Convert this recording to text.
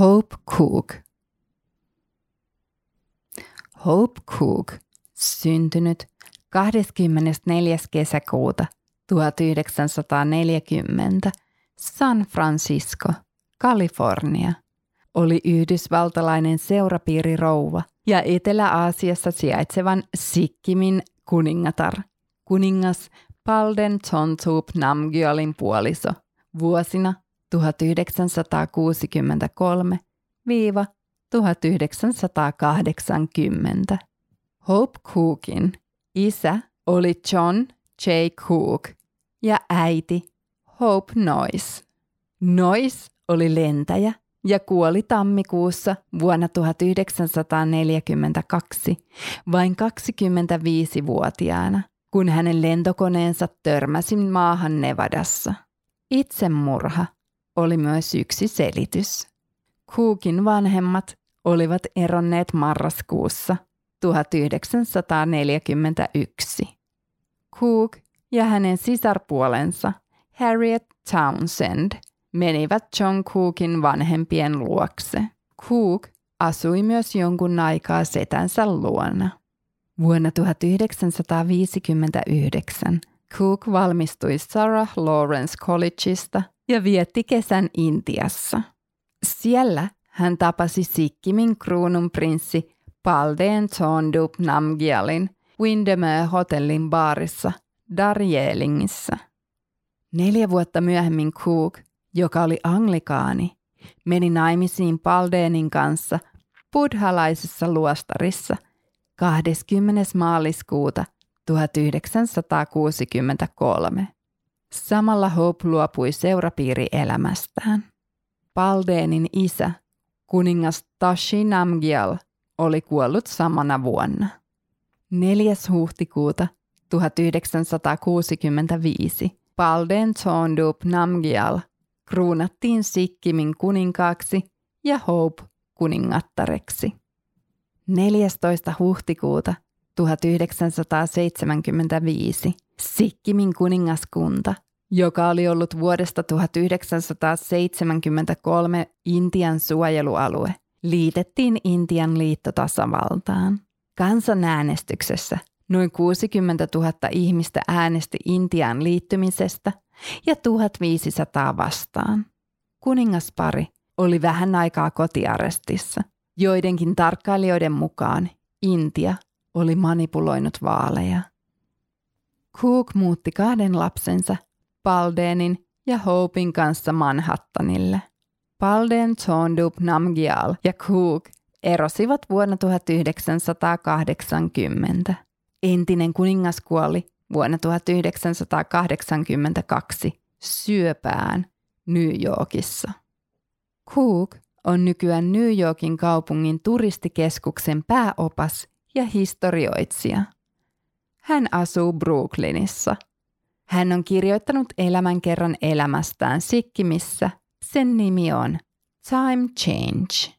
Hope Cook. Hope Cook, syntynyt 24. kesäkuuta 1940 San Francisco, Kalifornia, oli yhdysvaltalainen seurapiirirouva ja Etelä-Aasiassa sijaitsevan Sikkimin kuningatar, kuningas Palden Tontub Namgyalin puoliso vuosina 1983-1980. Hope Cookin isä oli John J. Cook ja äiti Hope Noyce. Noyce oli lentäjä ja kuoli tammikuussa vuonna 1942 vain 25-vuotiaana, kun hänen lentokoneensa törmäsi maahan Nevadassa. Itsemurha oli myös yksi selitys. Cookin vanhemmat olivat eronneet marraskuussa 1941. Cook ja hänen sisarpuolensa Harriet Townsend menivät John Cookin vanhempien luokse. Cook asui myös jonkun aikaa setänsä luona. Vuonna 1959 Cook valmistui Sarah Lawrence Collegeista ja vietti kesän Intiassa. Siellä hän tapasi Sikkimin kruununprinssi Paldeen Thondup Namgyalin Windermere Hotellin baarissa Darjeelingissa. Neljä vuotta myöhemmin Cook, joka oli anglikaani, meni naimisiin Paldeenin kanssa buddhalaisessa luostarissa 20. maaliskuuta 1963. Samalla Hope luopui seurapiirielämästään. Paldeenin isä, kuningas Tashi Namgyal, oli kuollut samana vuonna. 4. huhtikuuta 1965 Paldeen Thondup Namgyal kruunattiin Sikkimin kuninkaaksi ja Hope kuningattareksi. 14. huhtikuuta 1975 Sikkimin kuningaskunta, joka oli ollut vuodesta 1973 Intian suojelualue, liitettiin Intian liittotasavaltaan. Kansanäänestyksessä noin 60 000 ihmistä äänesti Intian liittymisestä ja 1500 vastaan. Kuningaspari oli vähän aikaa kotiarestissa. Joidenkin tarkkailijoiden mukaan Intia oli manipuloinut vaaleja. Cook muutti kahden lapsensa, Paldenin ja Hopin kanssa Manhattanille. Palden Thondup Namgyal ja Cook erosivat vuonna 1980. Entinen kuningas kuoli vuonna 1982 syöpään New Yorkissa. Cook on nykyään New Yorkin kaupungin turistikeskuksen pääopas ja historioitsija. Hän asuu Brooklynissa. Hän on kirjoittanut elämänkerran elämästään Sikkimissä. Sen nimi on Time Change.